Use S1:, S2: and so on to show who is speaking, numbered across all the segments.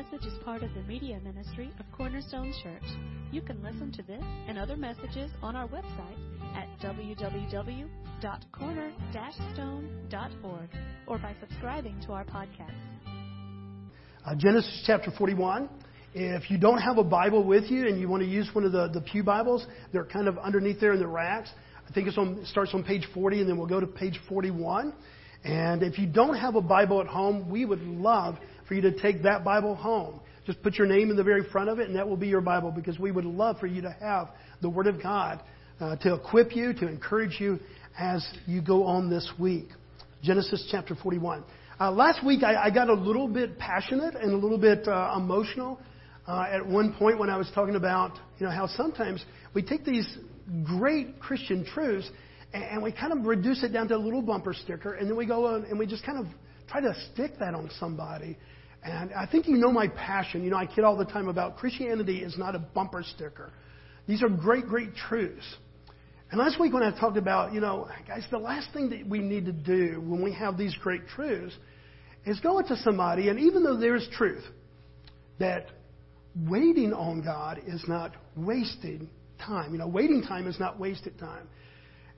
S1: message is part of the media ministry of Cornerstone Church. You can listen to this and other messages on our website at www.corner-stone.org or by subscribing to our podcast.
S2: Uh, Genesis chapter 41. If you don't have a Bible with you and you want to use one of the, the Pew Bibles, they're kind of underneath there in the racks. I think on, it starts on page 40 and then we'll go to page 41. And if you don't have a Bible at home, we would love for you to take that Bible home. Just put your name in the very front of it, and that will be your Bible because we would love for you to have the Word of God uh, to equip you, to encourage you as you go on this week. Genesis chapter 41. Uh, last week, I, I, got a little bit passionate and a little bit uh, emotional uh, at one point when I was talking about you know how sometimes we take these great Christian truths and, and we kind of reduce it down to a little bumper sticker, and then we go and we just kind of try to stick that on somebody and I think you know my passion. You know, I kid all the time about Christianity is not a bumper sticker. These are great, great truths. And last week when I talked about, you know, guys, the last thing that we need to do when we have these great truths is go into somebody, and even though there is truth, that waiting on God is not wasted time. You know, waiting time is not wasted time.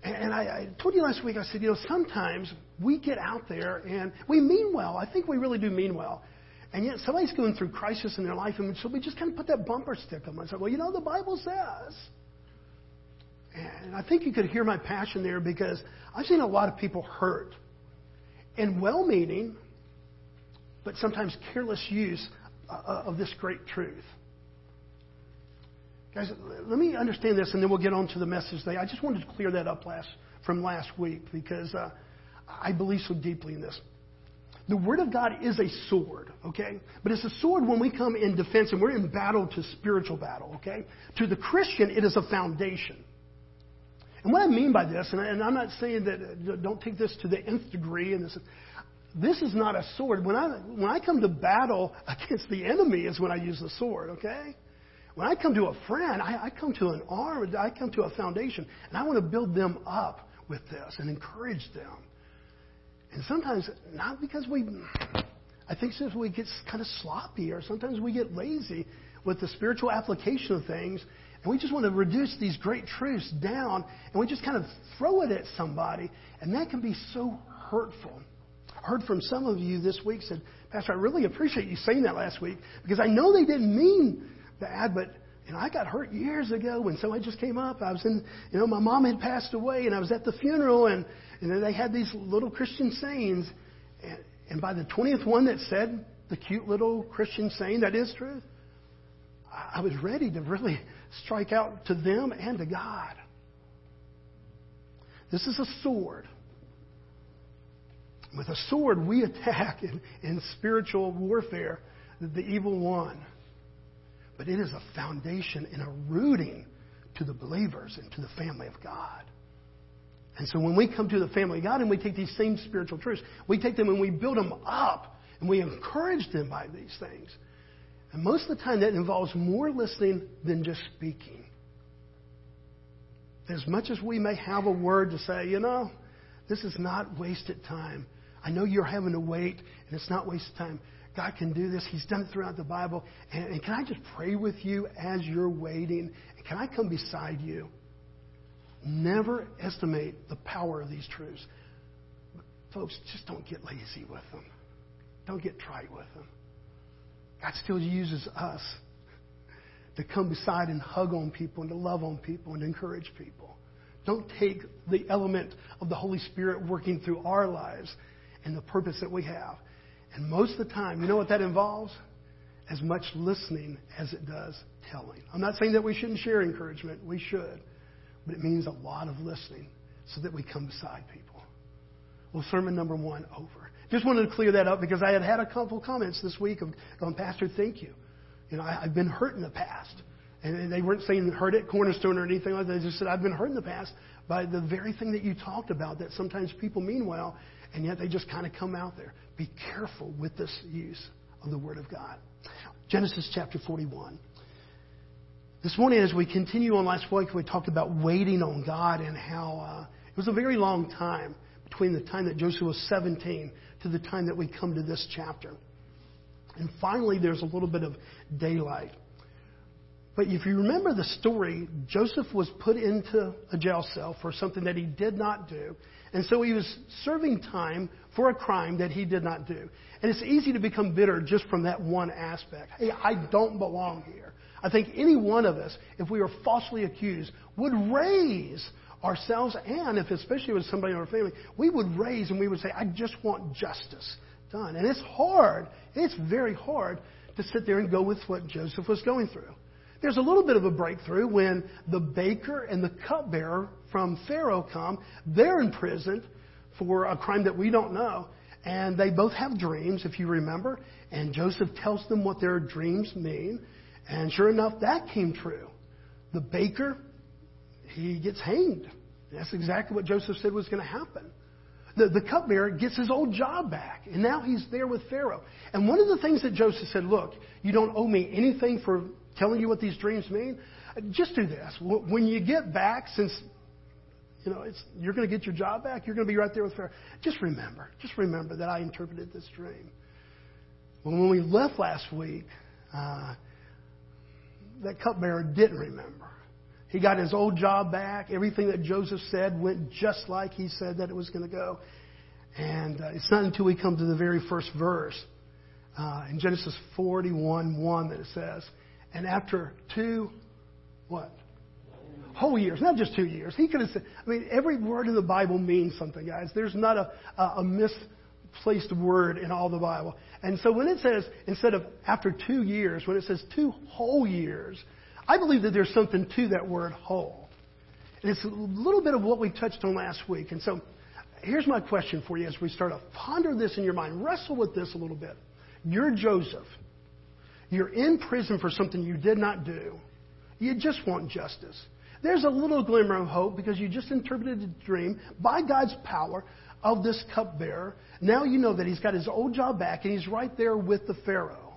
S2: And I, I told you last week, I said, you know, sometimes we get out there and we mean well. I think we really do mean well. And yet somebody's going through crisis in their life, and so we just kind of put that bumper sticker on and say, well, you know, the Bible says. And I think you could hear my passion there because I've seen a lot of people hurt in well meaning, but sometimes careless use uh, of this great truth. Guys, let me understand this, and then we'll get on to the message today. I just wanted to clear that up last, from last week because uh, I believe so deeply in this. The Word of God is a sword, okay? But it's a sword when we come in defense and we're in battle to spiritual battle, okay? To the Christian, it is a foundation. And what I mean by this, and, I, am not saying that, uh, don't take this to the nth degree, and this, this is not a sword. When I, when I come to battle against the enemy is when I use the sword, okay? When I come to a friend, I, I come to an arm, I come to a foundation, and I want to build them up with this and encourage them. And sometimes, not because we, I think sometimes we get kind of sloppy or sometimes we get lazy with the spiritual application of things. And we just want to reduce these great truths down and we just kind of throw it at somebody. And that can be so hurtful. I heard from some of you this week said, Pastor, I really appreciate you saying that last week because I know they didn't mean bad, but you know, I got hurt years ago when somebody just came up. I was in, you know, my mom had passed away and I was at the funeral and and then they had these little Christian sayings. And, and by the 20th one that said the cute little Christian saying that is truth, I, I was ready to really strike out to them and to God. This is a sword. With a sword, we attack in, in spiritual warfare the evil one. But it is a foundation and a rooting to the believers and to the family of God. And so when we come to the family of God and we take these same spiritual truths, we take them and we build them up and we encourage them by these things. And most of the time that involves more listening than just speaking. As much as we may have a word to say, you know, this is not wasted time. I know you're having to wait and it's not wasted time. God can do this. He's done it throughout the Bible. And, and can I just pray with you as you're waiting? And can I come beside you? Never estimate the power of these truths. But folks, just don't get lazy with them. Don't get trite with them. God still uses us to come beside and hug on people and to love on people and encourage people. Don't take the element of the Holy Spirit working through our lives and the purpose that we have. And most of the time, you know what that involves? As much listening as it does telling. I'm not saying that we shouldn't share encouragement. We should but it means a lot of listening so that we come beside people. Well, sermon number one over. Just wanted to clear that up because I had had a couple comments this week of going, Pastor, thank you. You know, I, have been hurt in the past. And they weren't saying hurt at Cornerstone or anything like that. They just said, I've been hurt in the past by the very thing that you talked about that sometimes people mean well, and yet they just kind of come out there. Be careful with this use of the Word of God. Genesis chapter 41. This morning, as we continue on last week, we talked about waiting on God and how uh, it was a very long time between the time that Joseph was 17 to the time that we come to this chapter. And finally, there's a little bit of daylight. But if you remember the story, Joseph was put into a jail cell for something that he did not do. And so he was serving time for a crime that he did not do. And it's easy to become bitter just from that one aspect. Hey, I don't belong here. I think any one of us, if we were falsely accused, would raise ourselves and if especially with somebody in our family, we would raise and we would say, I just want justice done. And it's hard. It's very hard to sit there and go with what Joseph was going through. There's a little bit of a breakthrough when the baker and the cupbearer from Pharaoh come. They're imprisoned for a crime that we don't know. And they both have dreams, if you remember. And Joseph tells them what their dreams mean. And sure enough, that came true. The baker, he gets hanged. That's exactly what Joseph said was going to happen. The, the cupbearer gets his old job back, and now he's there with Pharaoh. And one of the things that Joseph said, Look, you don't owe me anything for telling you what these dreams mean. Just do this. When you get back, since you know it's, you're going to get your job back, you're going to be right there with Pharaoh. Just remember, just remember that I interpreted this dream. Well, when we left last week, uh, that cupbearer didn't remember. He got his old job back. Everything that Joseph said went just like he said that it was going to go. And uh, it's not until we come to the very first verse uh, in Genesis 41 1 that it says, and after two, what? Whole years, not just two years. He could have said, I mean, every word in the Bible means something, guys. There's not a, a misplaced word in all the Bible. And so when it says, instead of after two years, when it says two whole years, I believe that there's something to that word whole. And it's a little bit of what we touched on last week. And so here's my question for you as we start to ponder this in your mind. Wrestle with this a little bit. You're Joseph. You're in prison for something you did not do. You just want justice. There's a little glimmer of hope because you just interpreted a dream by God's power of this cupbearer. Now you know that he's got his old job back and he's right there with the Pharaoh.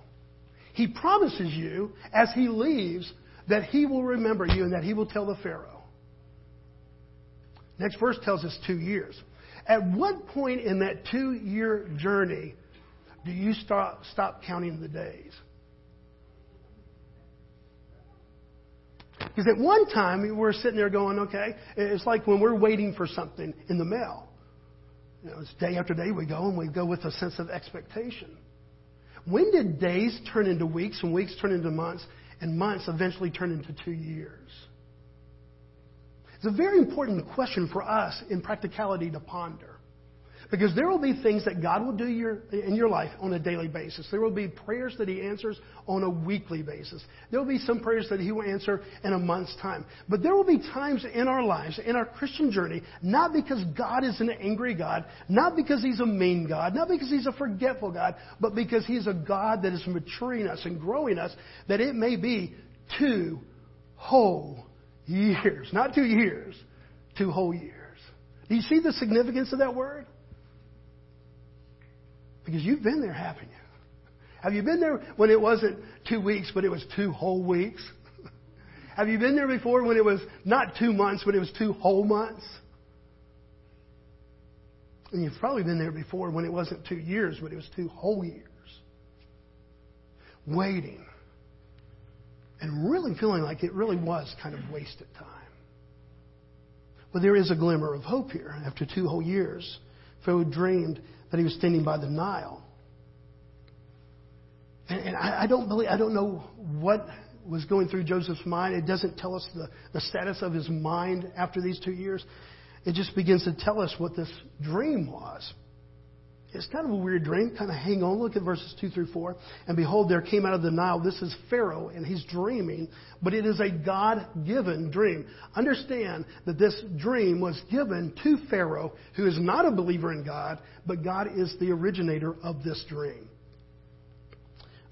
S2: He promises you as he leaves that he will remember you and that he will tell the Pharaoh. Next verse tells us two years. At what point in that two year journey do you stop, stop counting the days? Because at one time, we're sitting there going, okay, it's like when we're waiting for something in the mail. You know, it's day after day we go and we go with a sense of expectation. When did days turn into weeks and weeks turn into months and months eventually turn into two years? It's a very important question for us in practicality to ponder. Because there will be things that God will do your, in your life on a daily basis. There will be prayers that He answers on a weekly basis. There will be some prayers that He will answer in a month's time. But there will be times in our lives, in our Christian journey, not because God is an angry God, not because He's a mean God, not because He's a forgetful God, but because He's a God that is maturing us and growing us, that it may be two whole years. Not two years, two whole years. Do you see the significance of that word? Because you've been there, haven't you? Have you been there when it wasn't two weeks, but it was two whole weeks? Have you been there before when it was not two months, but it was two whole months? And you've probably been there before when it wasn't two years, but it was two whole years. Waiting. And really feeling like it really was kind of wasted time. But there is a glimmer of hope here. After two whole years, Pharaoh dreamed that he was standing by the Nile. And, and I, I, don't believe, I don't know what was going through Joseph's mind. It doesn't tell us the, the status of his mind after these two years. It just begins to tell us what this dream was. It's kind of a weird dream. Kind of hang on. Look at verses 2 through 4. And behold, there came out of the Nile. This is Pharaoh, and he's dreaming, but it is a God given dream. Understand that this dream was given to Pharaoh, who is not a believer in God, but God is the originator of this dream.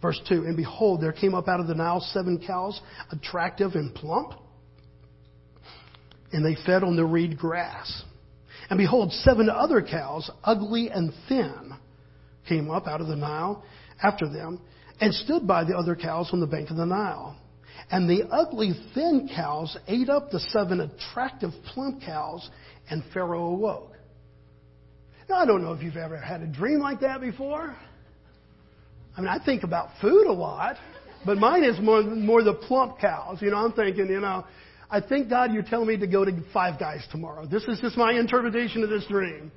S2: Verse 2 And behold, there came up out of the Nile seven cows, attractive and plump, and they fed on the reed grass. And behold, seven other cows, ugly and thin, came up out of the Nile after them and stood by the other cows on the bank of the Nile. And the ugly, thin cows ate up the seven attractive, plump cows, and Pharaoh awoke. Now, I don't know if you've ever had a dream like that before. I mean, I think about food a lot, but mine is more, more the plump cows. You know, I'm thinking, you know, I think, God, you're telling me to go to Five Guys tomorrow. This is just my interpretation of this dream.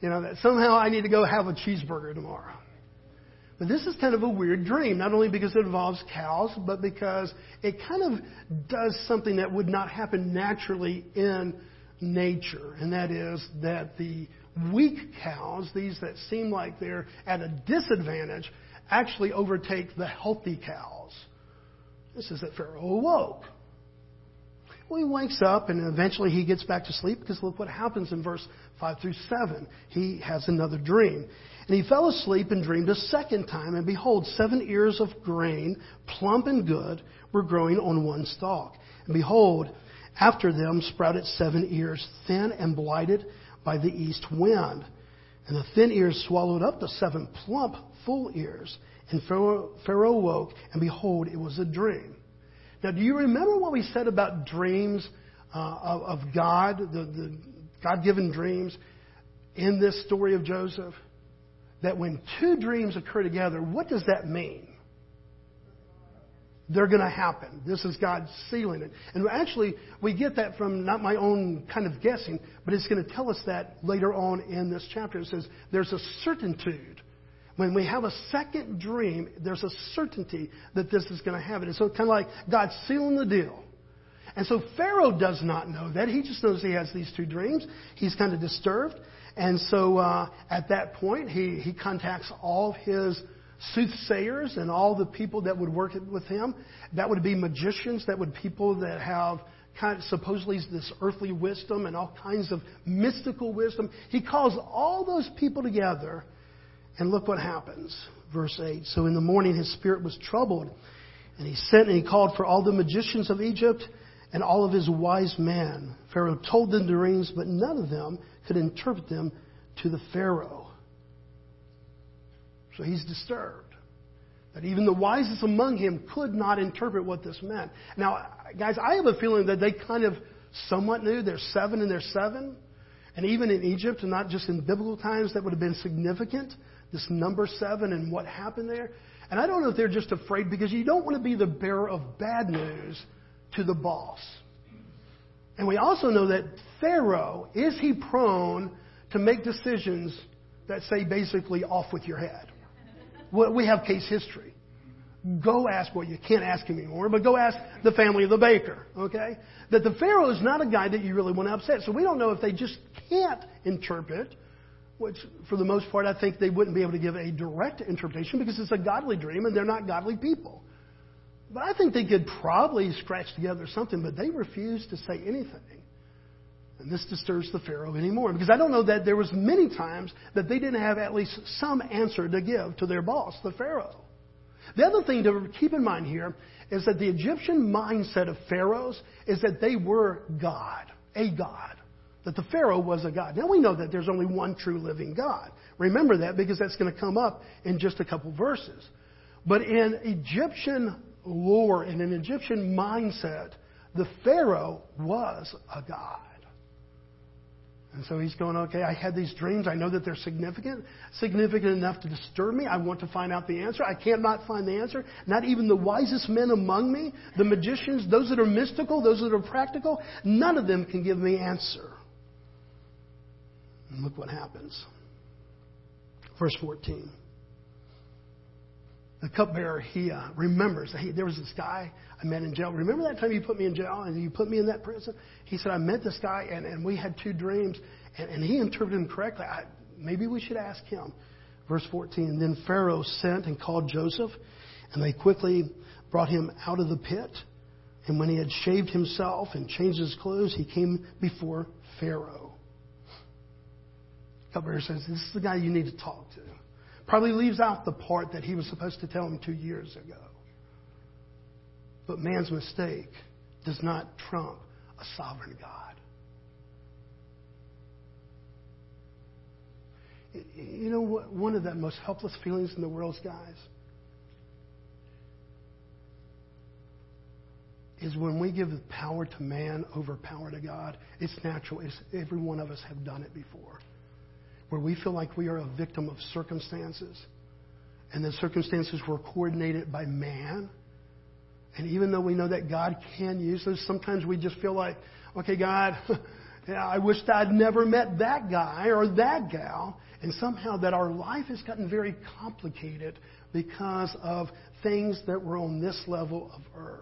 S2: You know, that somehow I need to go have a cheeseburger tomorrow. But this is kind of a weird dream, not only because it involves cows, but because it kind of does something that would not happen naturally in nature. And that is that the weak cows, these that seem like they're at a disadvantage, actually overtake the healthy cows. This is that Pharaoh awoke. Well, he wakes up and eventually he gets back to sleep because look what happens in verse 5 through 7. He has another dream. And he fell asleep and dreamed a second time, and behold, seven ears of grain, plump and good, were growing on one stalk. And behold, after them sprouted seven ears, thin and blighted by the east wind. And the thin ears swallowed up the seven plump, full ears. And Pharaoh, Pharaoh woke, and behold, it was a dream. Now, do you remember what we said about dreams uh, of, of God, the, the God given dreams in this story of Joseph? That when two dreams occur together, what does that mean? They're going to happen. This is God sealing it. And actually, we get that from not my own kind of guessing, but it's going to tell us that later on in this chapter. It says there's a certitude when we have a second dream, there's a certainty that this is going to happen. And so kind of like God sealing the deal. And so Pharaoh does not know that. He just knows he has these two dreams. He's kind of disturbed. And so uh, at that point, he, he contacts all his soothsayers and all the people that would work with him. That would be magicians. That would people that have kind of supposedly this earthly wisdom and all kinds of mystical wisdom. He calls all those people together and look what happens. Verse 8. So in the morning his spirit was troubled, and he sent and he called for all the magicians of Egypt and all of his wise men. Pharaoh told them the dreams, but none of them could interpret them to the Pharaoh. So he's disturbed. That even the wisest among him could not interpret what this meant. Now, guys, I have a feeling that they kind of somewhat knew. There's seven and there's seven. And even in Egypt, and not just in biblical times, that would have been significant this number seven and what happened there. And I don't know if they're just afraid because you don't want to be the bearer of bad news to the boss. And we also know that Pharaoh, is he prone to make decisions that say basically off with your head? We have case history. Go ask, well, you can't ask him anymore, but go ask the family of the baker, okay? That the Pharaoh is not a guy that you really want to upset. So we don't know if they just can't interpret which for the most part I think they wouldn't be able to give a direct interpretation because it's a godly dream and they're not godly people. But I think they could probably scratch together something, but they refuse to say anything. And this disturbs the Pharaoh anymore because I don't know that there was many times that they didn't have at least some answer to give to their boss, the Pharaoh. The other thing to keep in mind here is that the Egyptian mindset of pharaohs is that they were God, a God that the Pharaoh was a god. Now we know that there's only one true living God. Remember that because that's going to come up in just a couple verses. But in Egyptian lore, in an Egyptian mindset, the Pharaoh was a god. And so he's going, okay, I had these dreams. I know that they're significant, significant enough to disturb me. I want to find out the answer. I cannot find the answer. Not even the wisest men among me, the magicians, those that are mystical, those that are practical, none of them can give me answer. And look what happens. Verse 14. The cupbearer, he uh, remembers. Hey, there was this guy I met in jail. Remember that time you put me in jail and you put me in that prison? He said, I met this guy and, and we had two dreams and, and he interpreted them correctly. I, maybe we should ask him. Verse 14. Then Pharaoh sent and called Joseph, and they quickly brought him out of the pit. And when he had shaved himself and changed his clothes, he came before Pharaoh. Cupbearer says, This is the guy you need to talk to. Probably leaves out the part that he was supposed to tell him two years ago. But man's mistake does not trump a sovereign God. You know what? One of the most helpless feelings in the world, guys, is when we give power to man over power to God. It's natural. It's, every one of us have done it before where we feel like we are a victim of circumstances and the circumstances were coordinated by man. And even though we know that God can use those, sometimes we just feel like, okay, God, yeah, I wished I'd never met that guy or that gal. And somehow that our life has gotten very complicated because of things that were on this level of earth.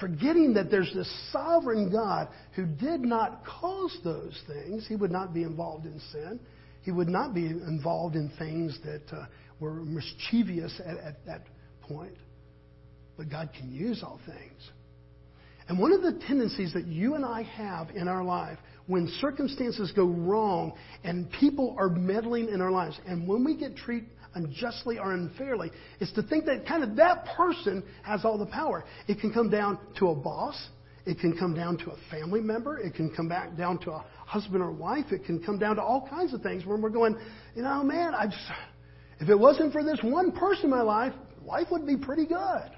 S2: Forgetting that there's this sovereign God who did not cause those things. He would not be involved in sin. He would not be involved in things that uh, were mischievous at, at that point. But God can use all things. And one of the tendencies that you and I have in our life when circumstances go wrong and people are meddling in our lives, and when we get treated unjustly or unfairly, is to think that kind of that person has all the power. It can come down to a boss. It can come down to a family member. It can come back down to a husband or wife. It can come down to all kinds of things when we're going, you know, man, I just, if it wasn't for this one person in my life, life would be pretty good.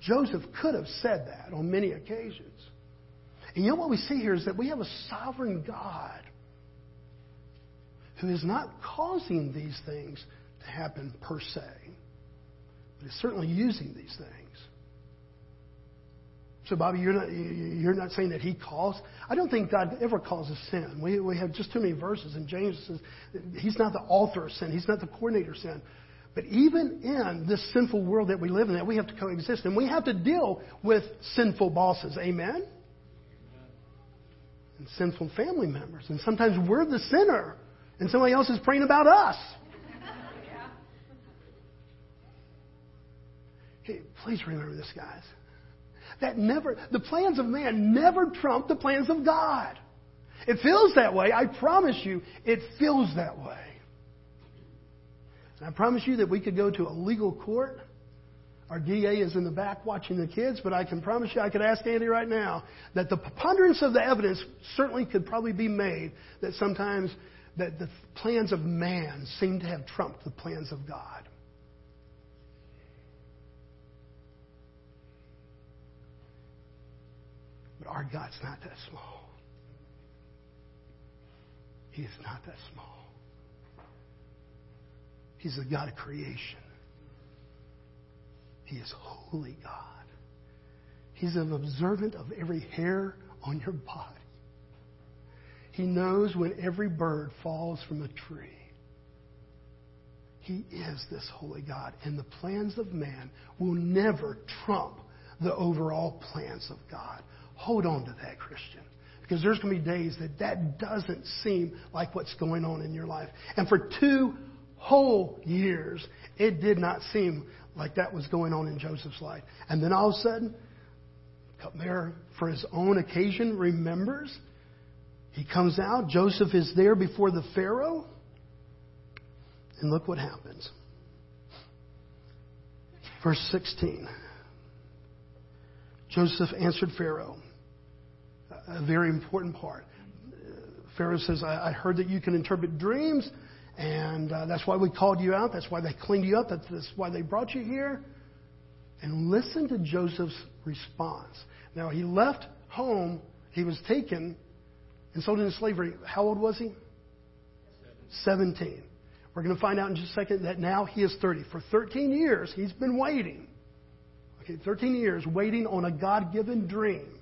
S2: Joseph could have said that on many occasions. And you know what we see here is that we have a sovereign God who is not causing these things to happen per se, but is certainly using these things. So, Bobby, you're not, you're not saying that he caused. I don't think God ever causes sin. We, we have just too many verses, and James says he's not the author of sin, he's not the coordinator of sin. But even in this sinful world that we live in, that we have to coexist, and we have to deal with sinful bosses. Amen? And sinful family members. And sometimes we're the sinner, and somebody else is praying about us. Hey, please remember this, guys. That never, the plans of man never trump the plans of God. It feels that way. I promise you, it feels that way. And I promise you that we could go to a legal court. Our DA is in the back watching the kids, but I can promise you, I could ask Andy right now that the preponderance of the evidence certainly could probably be made that sometimes that the plans of man seem to have trumped the plans of God. Our God's not that small. He is not that small. He's the God of creation. He is holy God. He's an observant of every hair on your body. He knows when every bird falls from a tree. He is this holy God, and the plans of man will never trump the overall plans of God. Hold on to that, Christian. Because there's going to be days that that doesn't seem like what's going on in your life. And for two whole years, it did not seem like that was going on in Joseph's life. And then all of a sudden, there for his own occasion remembers. He comes out. Joseph is there before the Pharaoh. And look what happens. Verse 16. Joseph answered Pharaoh. A very important part. Pharaoh says, I heard that you can interpret dreams. And uh, that's why we called you out. That's why they cleaned you up. That's, that's why they brought you here. And listen to Joseph's response. Now, he left home. He was taken and sold into slavery. How old was he? 17. We're going to find out in just a second that now he is 30. For 13 years, he's been waiting. Okay, 13 years waiting on a God given dream.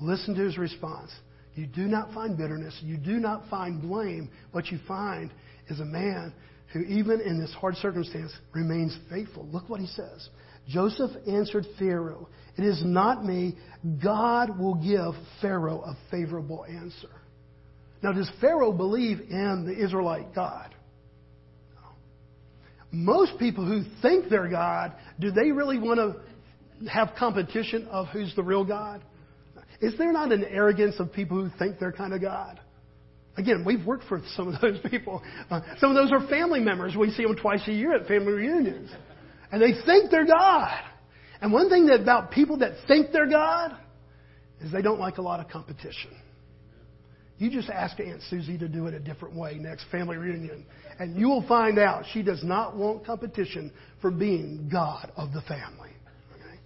S2: Listen to his response. You do not find bitterness. You do not find blame. What you find is a man who, even in this hard circumstance, remains faithful. Look what he says. Joseph answered Pharaoh, It is not me. God will give Pharaoh a favorable answer. Now, does Pharaoh believe in the Israelite God? No. Most people who think they're God, do they really want to have competition of who's the real God? Is there not an arrogance of people who think they're kind of God? Again, we've worked for some of those people. Uh, some of those are family members. We see them twice a year at family reunions. And they think they're God. And one thing that, about people that think they're God is they don't like a lot of competition. You just ask Aunt Susie to do it a different way next family reunion, and you will find out she does not want competition for being God of the family. Okay?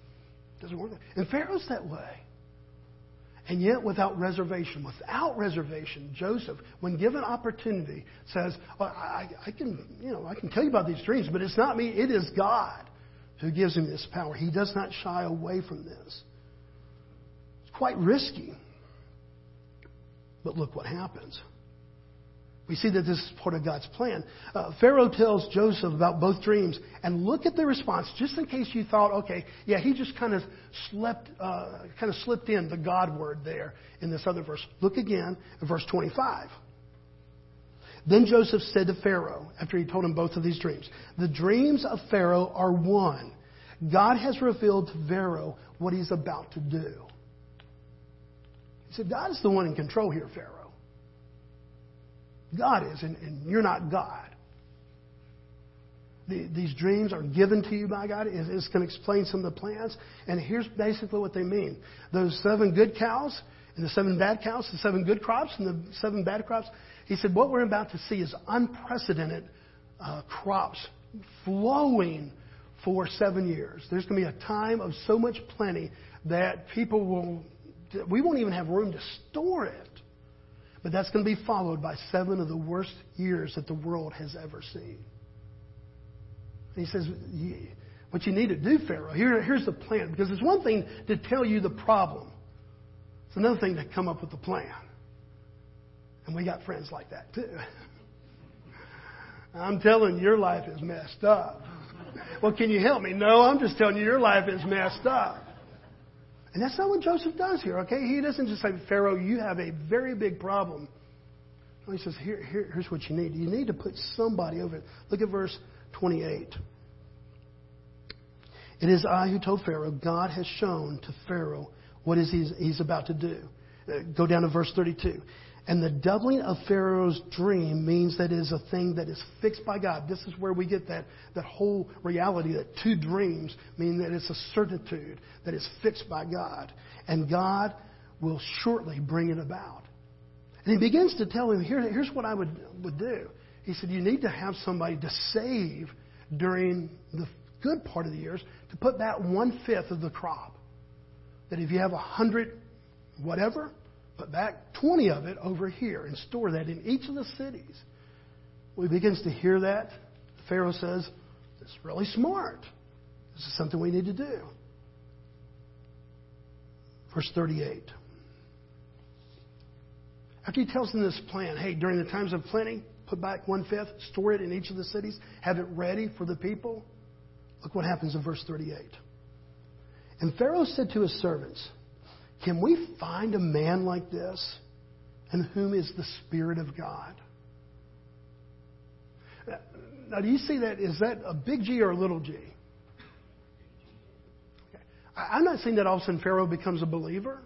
S2: Doesn't work. And Pharaoh's that way. And yet, without reservation, without reservation, Joseph, when given opportunity, says, well, I, I, can, you know, I can tell you about these dreams, but it's not me, it is God who gives him this power. He does not shy away from this. It's quite risky. But look what happens. We see that this is part of God's plan. Uh, Pharaoh tells Joseph about both dreams, and look at the response, just in case you thought, okay, yeah, he just kind of slept, uh, kind of slipped in the God word there in this other verse. Look again at verse 25. Then Joseph said to Pharaoh, after he told him both of these dreams, The dreams of Pharaoh are one. God has revealed to Pharaoh what he's about to do. He said, God is the one in control here, Pharaoh. God is, and, and you're not God. The, these dreams are given to you by God. It, it's going to explain some of the plans. And here's basically what they mean. Those seven good cows and the seven bad cows, the seven good crops and the seven bad crops. He said, what we're about to see is unprecedented uh, crops flowing for seven years. There's going to be a time of so much plenty that people will, we won't even have room to store it. But that's going to be followed by seven of the worst years that the world has ever seen. And he says, What you need to do, Pharaoh, here, here's the plan. Because it's one thing to tell you the problem, it's another thing to come up with the plan. And we got friends like that, too. I'm telling you, your life is messed up. Well, can you help me? No, I'm just telling you, your life is messed up. And that's not what Joseph does here, okay? He doesn't just say, Pharaoh, you have a very big problem. No, he says, here, here, here's what you need. You need to put somebody over it. Look at verse 28. It is I who told Pharaoh, God has shown to Pharaoh what is he's, he's about to do. Uh, go down to verse 32. And the doubling of Pharaoh's dream means that it is a thing that is fixed by God. This is where we get that, that whole reality that two dreams mean that it's a certitude that is fixed by God. And God will shortly bring it about. And he begins to tell him, Here, here's what I would, would do. He said, You need to have somebody to save during the good part of the years to put back one fifth of the crop. That if you have a hundred whatever, put back 20 of it over here and store that in each of the cities. When he begins to hear that, Pharaoh says, This is really smart. This is something we need to do. Verse 38. After he tells them this plan, hey, during the times of plenty, put back one fifth, store it in each of the cities, have it ready for the people. Look what happens in verse 38. And Pharaoh said to his servants, can we find a man like this in whom is the Spirit of God? Now, do you see that? Is that a big G or a little G? I'm not saying that all of a sudden Pharaoh becomes a believer,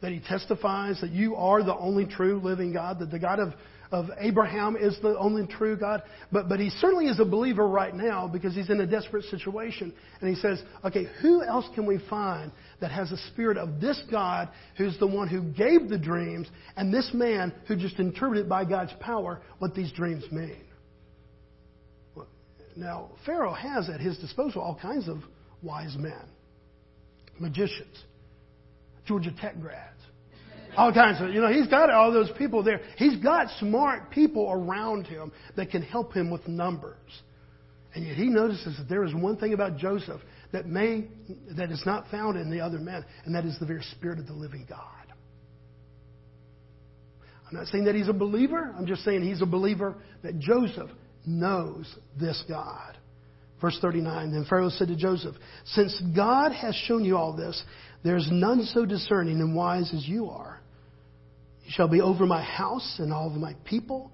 S2: that he testifies that you are the only true living God, that the God of of Abraham is the only true God. But, but he certainly is a believer right now because he's in a desperate situation. And he says, okay, who else can we find that has the spirit of this God who's the one who gave the dreams and this man who just interpreted by God's power what these dreams mean? Now, Pharaoh has at his disposal all kinds of wise men, magicians, Georgia Tech grads all kinds of, you know, he's got all those people there. He's got smart people around him that can help him with numbers. And yet he notices that there is one thing about Joseph that may, that is not found in the other men, and that is the very spirit of the living God. I'm not saying that he's a believer. I'm just saying he's a believer that Joseph knows this God. Verse 39 Then Pharaoh said to Joseph, Since God has shown you all this, there's none so discerning and wise as you are. You shall be over my house, and all of my people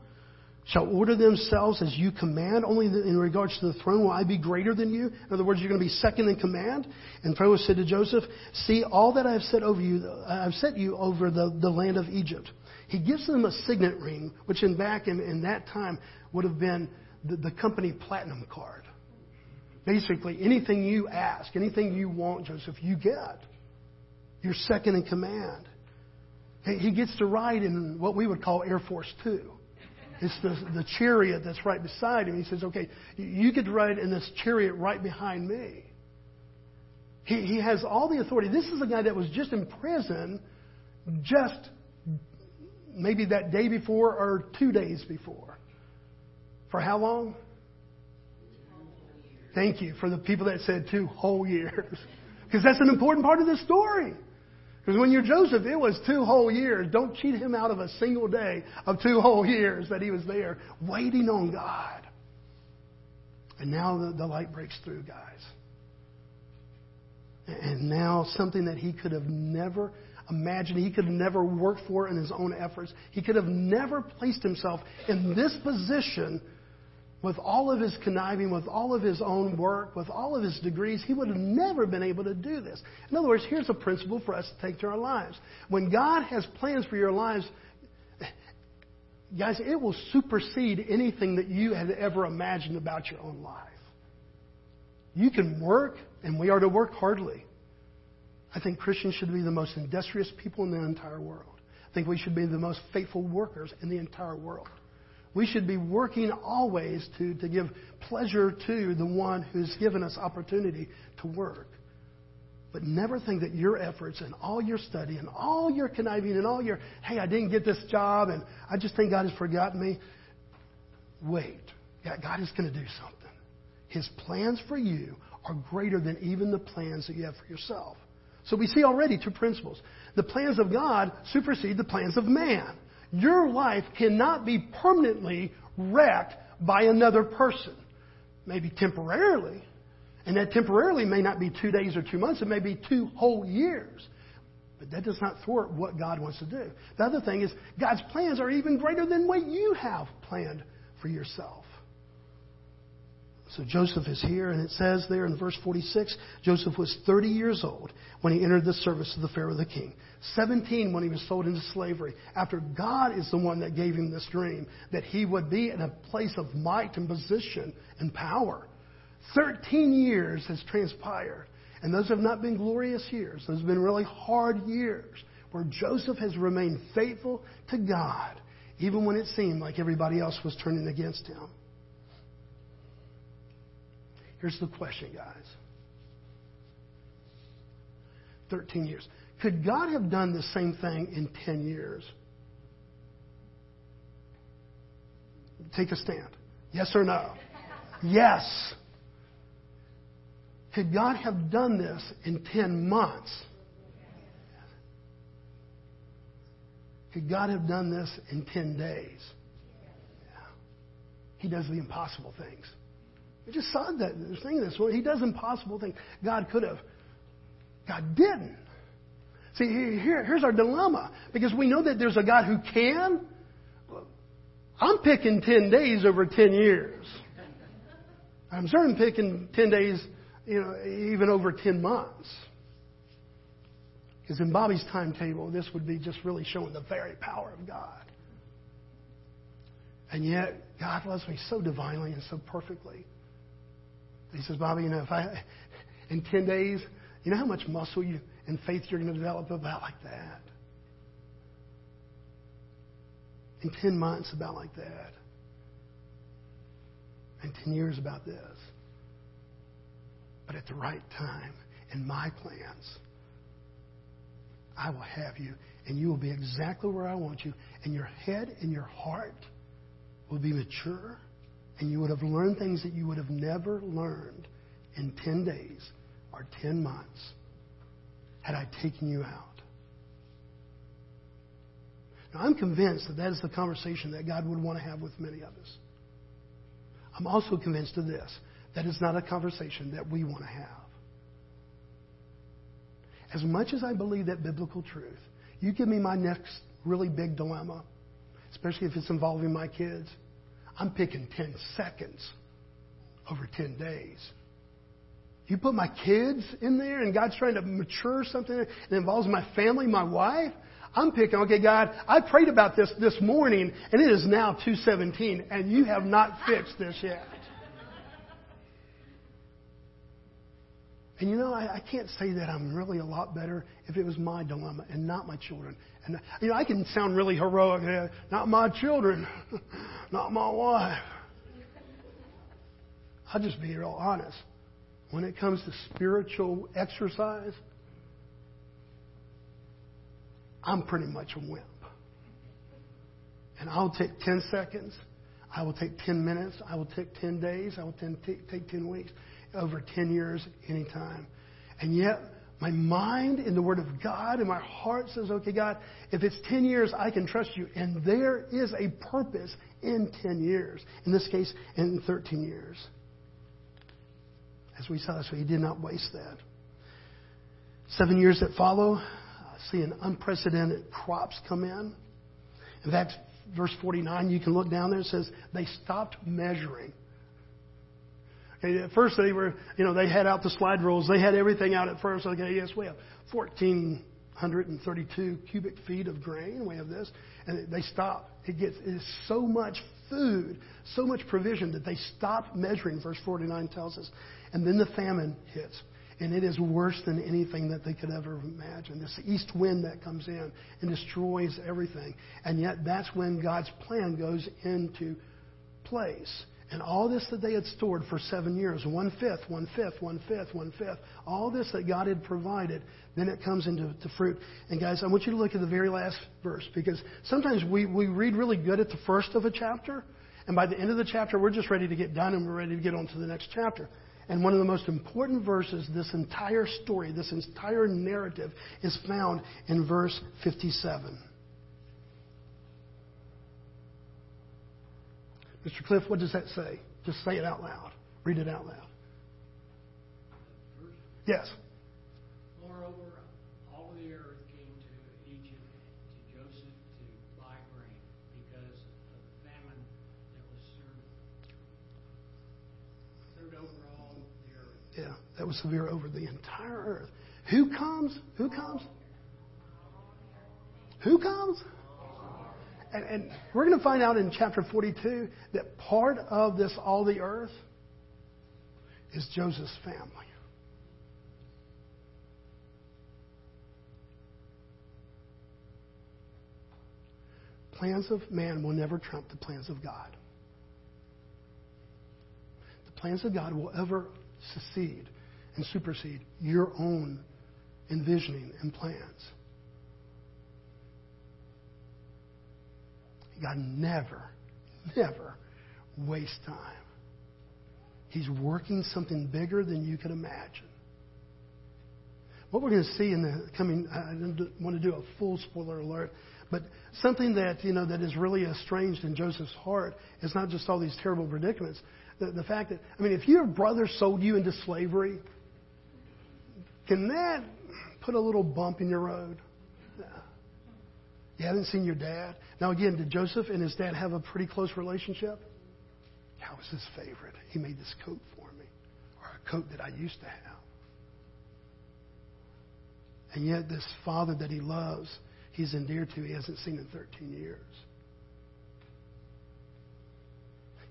S2: shall order themselves as you command. Only in regards to the throne will I be greater than you. In other words, you're going to be second in command. And Pharaoh said to Joseph, See, all that I have set over you, I've set you over the, the land of Egypt. He gives them a signet ring, which in back in, in that time would have been the, the company platinum card. Basically, anything you ask, anything you want, Joseph, you get. You're second in command. He gets to ride in what we would call Air Force Two. It's the, the chariot that's right beside him. He says, okay, you get to ride in this chariot right behind me. He, he has all the authority. This is a guy that was just in prison just maybe that day before or two days before. For how long? Thank you for the people that said two whole years. Because that's an important part of the story. Because when you're Joseph, it was two whole years. Don't cheat him out of a single day of two whole years that he was there waiting on God. And now the, the light breaks through, guys. And now something that he could have never imagined, he could have never worked for in his own efforts, he could have never placed himself in this position with all of his conniving, with all of his own work, with all of his degrees, he would have never been able to do this. In other words, here's a principle for us to take to our lives. When God has plans for your lives, guys, it will supersede anything that you had ever imagined about your own life. You can work, and we are to work hardly. I think Christians should be the most industrious people in the entire world. I think we should be the most faithful workers in the entire world. We should be working always to, to give pleasure to the one who's given us opportunity to work. But never think that your efforts and all your study and all your conniving and all your, hey, I didn't get this job and I just think God has forgotten me. Wait. God is going to do something. His plans for you are greater than even the plans that you have for yourself. So we see already two principles. The plans of God supersede the plans of man. Your life cannot be permanently wrecked by another person. Maybe temporarily. And that temporarily may not be two days or two months, it may be two whole years. But that does not thwart what God wants to do. The other thing is, God's plans are even greater than what you have planned for yourself. So Joseph is here, and it says there in verse 46 Joseph was 30 years old when he entered the service of the Pharaoh the king, 17 when he was sold into slavery, after God is the one that gave him this dream, that he would be in a place of might and position and power. 13 years has transpired, and those have not been glorious years. Those have been really hard years where Joseph has remained faithful to God, even when it seemed like everybody else was turning against him. Here's the question, guys 13 years. Could God have done the same thing in 10 years? Take a stand. Yes or no? Yes. Could God have done this in 10 months? Could God have done this in 10 days? Yeah. He does the impossible things. We just saw that thing this. He does impossible things. God could have. God didn't. See, here, here's our dilemma. Because we know that there's a God who can. I'm picking 10 days over 10 years. I'm certain picking 10 days, you know, even over 10 months. Because in Bobby's timetable, this would be just really showing the very power of God. And yet, God loves me so divinely and so perfectly he says, Bobby, you know, if I, in 10 days, you know how much muscle you and faith you're going to develop about like that? In 10 months, about like that. In 10 years, about this. But at the right time, in my plans, I will have you, and you will be exactly where I want you, and your head and your heart will be mature and you would have learned things that you would have never learned in 10 days or 10 months had I taken you out. Now, I'm convinced that that is the conversation that God would want to have with many of us. I'm also convinced of this that is not a conversation that we want to have. As much as I believe that biblical truth, you give me my next really big dilemma, especially if it's involving my kids. I'm picking 10 seconds over 10 days. You put my kids in there and God's trying to mature something that involves my family, my wife. I'm picking, okay, God, I prayed about this this morning and it is now 217 and you have not fixed this yet. And you know, I, I can't say that I'm really a lot better if it was my dilemma and not my children. And you know, I can sound really heroic. Not my children, not my wife. I'll just be real honest. When it comes to spiritual exercise, I'm pretty much a wimp. And I'll take 10 seconds. I will take 10 minutes. I will take 10 days. I will take, take 10 weeks. Over 10 years, anytime. And yet, my mind in the Word of God and my heart says, okay, God, if it's 10 years, I can trust you. And there is a purpose in 10 years. In this case, in 13 years. As we saw, so he did not waste that. Seven years that follow, I see an unprecedented crops come in. In fact, verse 49, you can look down there, it says they stopped measuring. Okay, at first they were, you know, they had out the slide rules. They had everything out at first. Okay, yes, we have 1,432 cubic feet of grain. We have this. And they stop. It gets it is so much food, so much provision that they stop measuring, verse 49 tells us. And then the famine hits. And it is worse than anything that they could ever imagine. This east wind that comes in and destroys everything. And yet that's when God's plan goes into place. And all this that they had stored for seven years, one fifth, one fifth, one fifth, one fifth, all this that God had provided, then it comes into fruit. And guys, I want you to look at the very last verse because sometimes we, we read really good at the first of a chapter, and by the end of the chapter, we're just ready to get done and we're ready to get on to the next chapter. And one of the most important verses, this entire story, this entire narrative, is found in verse 57. Mr. Cliff, what does that say? Just say it out loud. Read it out loud. Yes.
S3: Moreover, all of the earth came to Egypt to Joseph to buy grain because of the famine that was served, served over all the earth.
S2: Yeah, that was severe over the entire earth. Who comes? Who comes? Who comes? And, and we're going to find out in chapter 42 that part of this, all the earth, is Joseph's family. Plans of man will never trump the plans of God. The plans of God will ever succeed and supersede your own envisioning and plans. God never, never wastes time. He's working something bigger than you can imagine. What we're going to see in the coming, I don't want to do a full spoiler alert, but something that, you know, that is really estranged in Joseph's heart is not just all these terrible predicaments. The, the fact that, I mean, if your brother sold you into slavery, can that put a little bump in your road? You haven't seen your dad. Now, again, did Joseph and his dad have a pretty close relationship? That was his favorite. He made this coat for me, or a coat that I used to have. And yet, this father that he loves, he's endeared to, he hasn't seen in 13 years.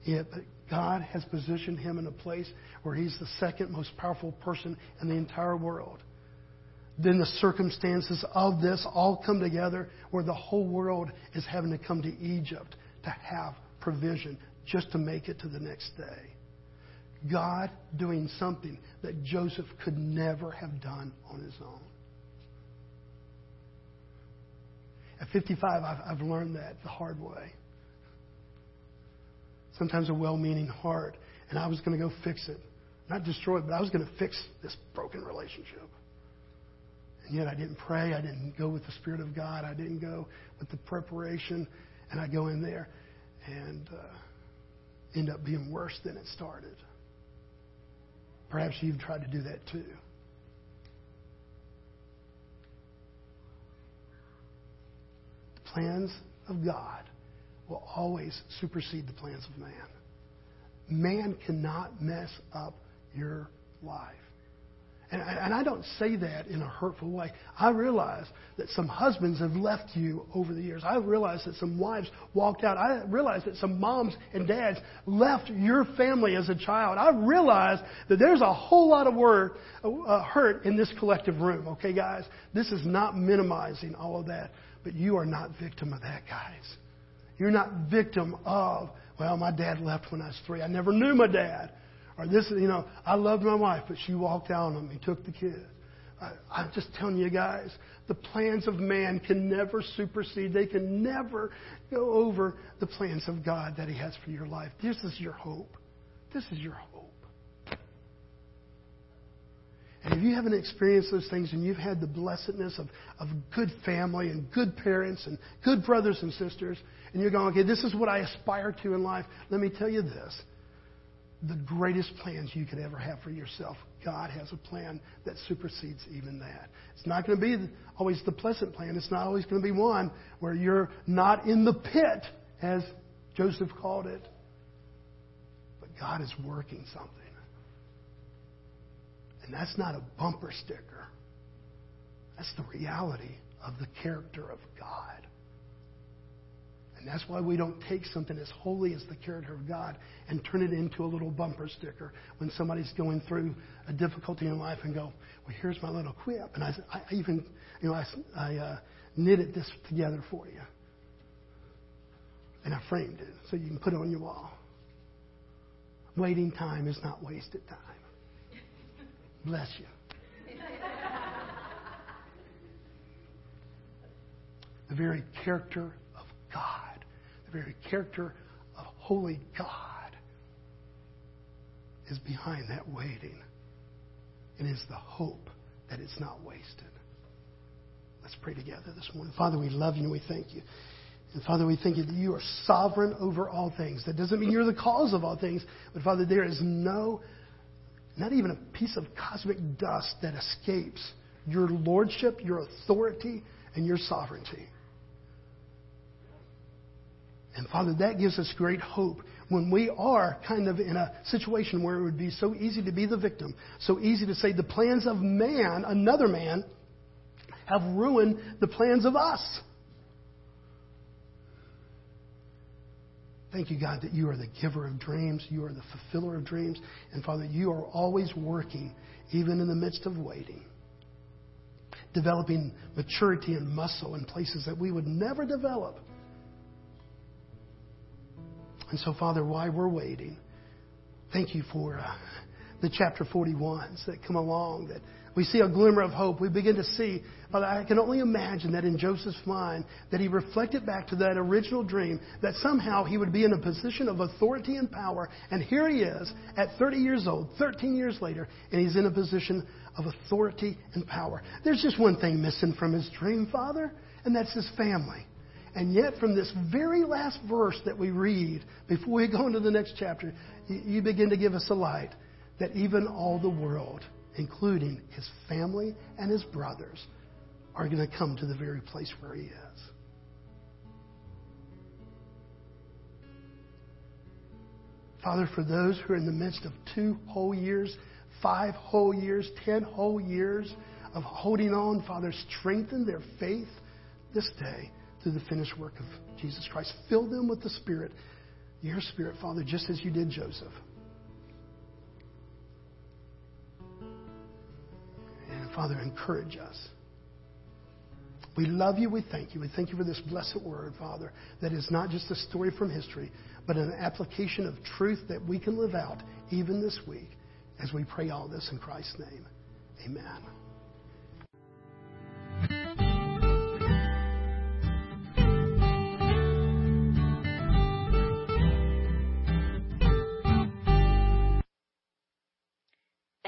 S2: Yet, God has positioned him in a place where he's the second most powerful person in the entire world then the circumstances of this all come together where the whole world is having to come to Egypt to have provision just to make it to the next day. God doing something that Joseph could never have done on his own. At 55, I've, I've learned that the hard way. Sometimes a well meaning heart, and I was going to go fix it. Not destroy it, but I was going to fix this broken relationship. And yet I didn't pray. I didn't go with the Spirit of God. I didn't go with the preparation. And I go in there and uh, end up being worse than it started. Perhaps you've tried to do that too. The plans of God will always supersede the plans of man. Man cannot mess up your life. And, and I don't say that in a hurtful way. I realize that some husbands have left you over the years. I realize that some wives walked out. I realize that some moms and dads left your family as a child. I realize that there's a whole lot of word, uh, hurt in this collective room. Okay, guys? This is not minimizing all of that. But you are not victim of that, guys. You're not victim of, well, my dad left when I was three. I never knew my dad. Or this, you know, I loved my wife, but she walked out on me, took the kids. I'm just telling you guys, the plans of man can never supersede, they can never go over the plans of God that He has for your life. This is your hope. This is your hope. And if you haven't experienced those things and you've had the blessedness of, of good family and good parents and good brothers and sisters, and you're going, okay, this is what I aspire to in life, let me tell you this. The greatest plans you could ever have for yourself, God has a plan that supersedes even that. It's not going to be always the pleasant plan. It's not always going to be one where you're not in the pit, as Joseph called it. But God is working something. And that's not a bumper sticker. That's the reality of the character of God. And that's why we don't take something as holy as the character of God and turn it into a little bumper sticker when somebody's going through a difficulty in life and go, well, here's my little quip. And I, I even, you know, I, I uh, knitted this together for you. And I framed it so you can put it on your wall. Waiting time is not wasted time. Bless you. the very character of God, very character of holy God is behind that waiting and is the hope that it's not wasted. Let's pray together this morning. Father, we love you and we thank you. And Father, we thank you that you are sovereign over all things. That doesn't mean you're the cause of all things, but Father, there is no not even a piece of cosmic dust that escapes your lordship, your authority, and your sovereignty. And Father, that gives us great hope when we are kind of in a situation where it would be so easy to be the victim, so easy to say the plans of man, another man, have ruined the plans of us. Thank you, God, that you are the giver of dreams. You are the fulfiller of dreams. And Father, you are always working, even in the midst of waiting, developing maturity and muscle in places that we would never develop. And so, Father, while we're waiting, thank you for uh, the chapter 41s that come along that we see a glimmer of hope. We begin to see, Father, I can only imagine that in Joseph's mind, that he reflected back to that original dream, that somehow he would be in a position of authority and power. And here he is at 30 years old, 13 years later, and he's in a position of authority and power. There's just one thing missing from his dream, Father, and that's his family. And yet, from this very last verse that we read before we go into the next chapter, you begin to give us a light that even all the world including his family and his brothers, are going to come to the very place where he is. Father, for those who are in the midst of two whole years, five whole years, ten whole years of holding on, Father, strengthen their faith this day through the finished work of Jesus Christ. Fill them with the Spirit, your Spirit, Father, just as you did Joseph. And Father, encourage us. We love you. We thank you. We thank you for this blessed word, Father, that is not just a story from history, but an application of truth that we can live out even this week as we pray all this in Christ's name. Amen.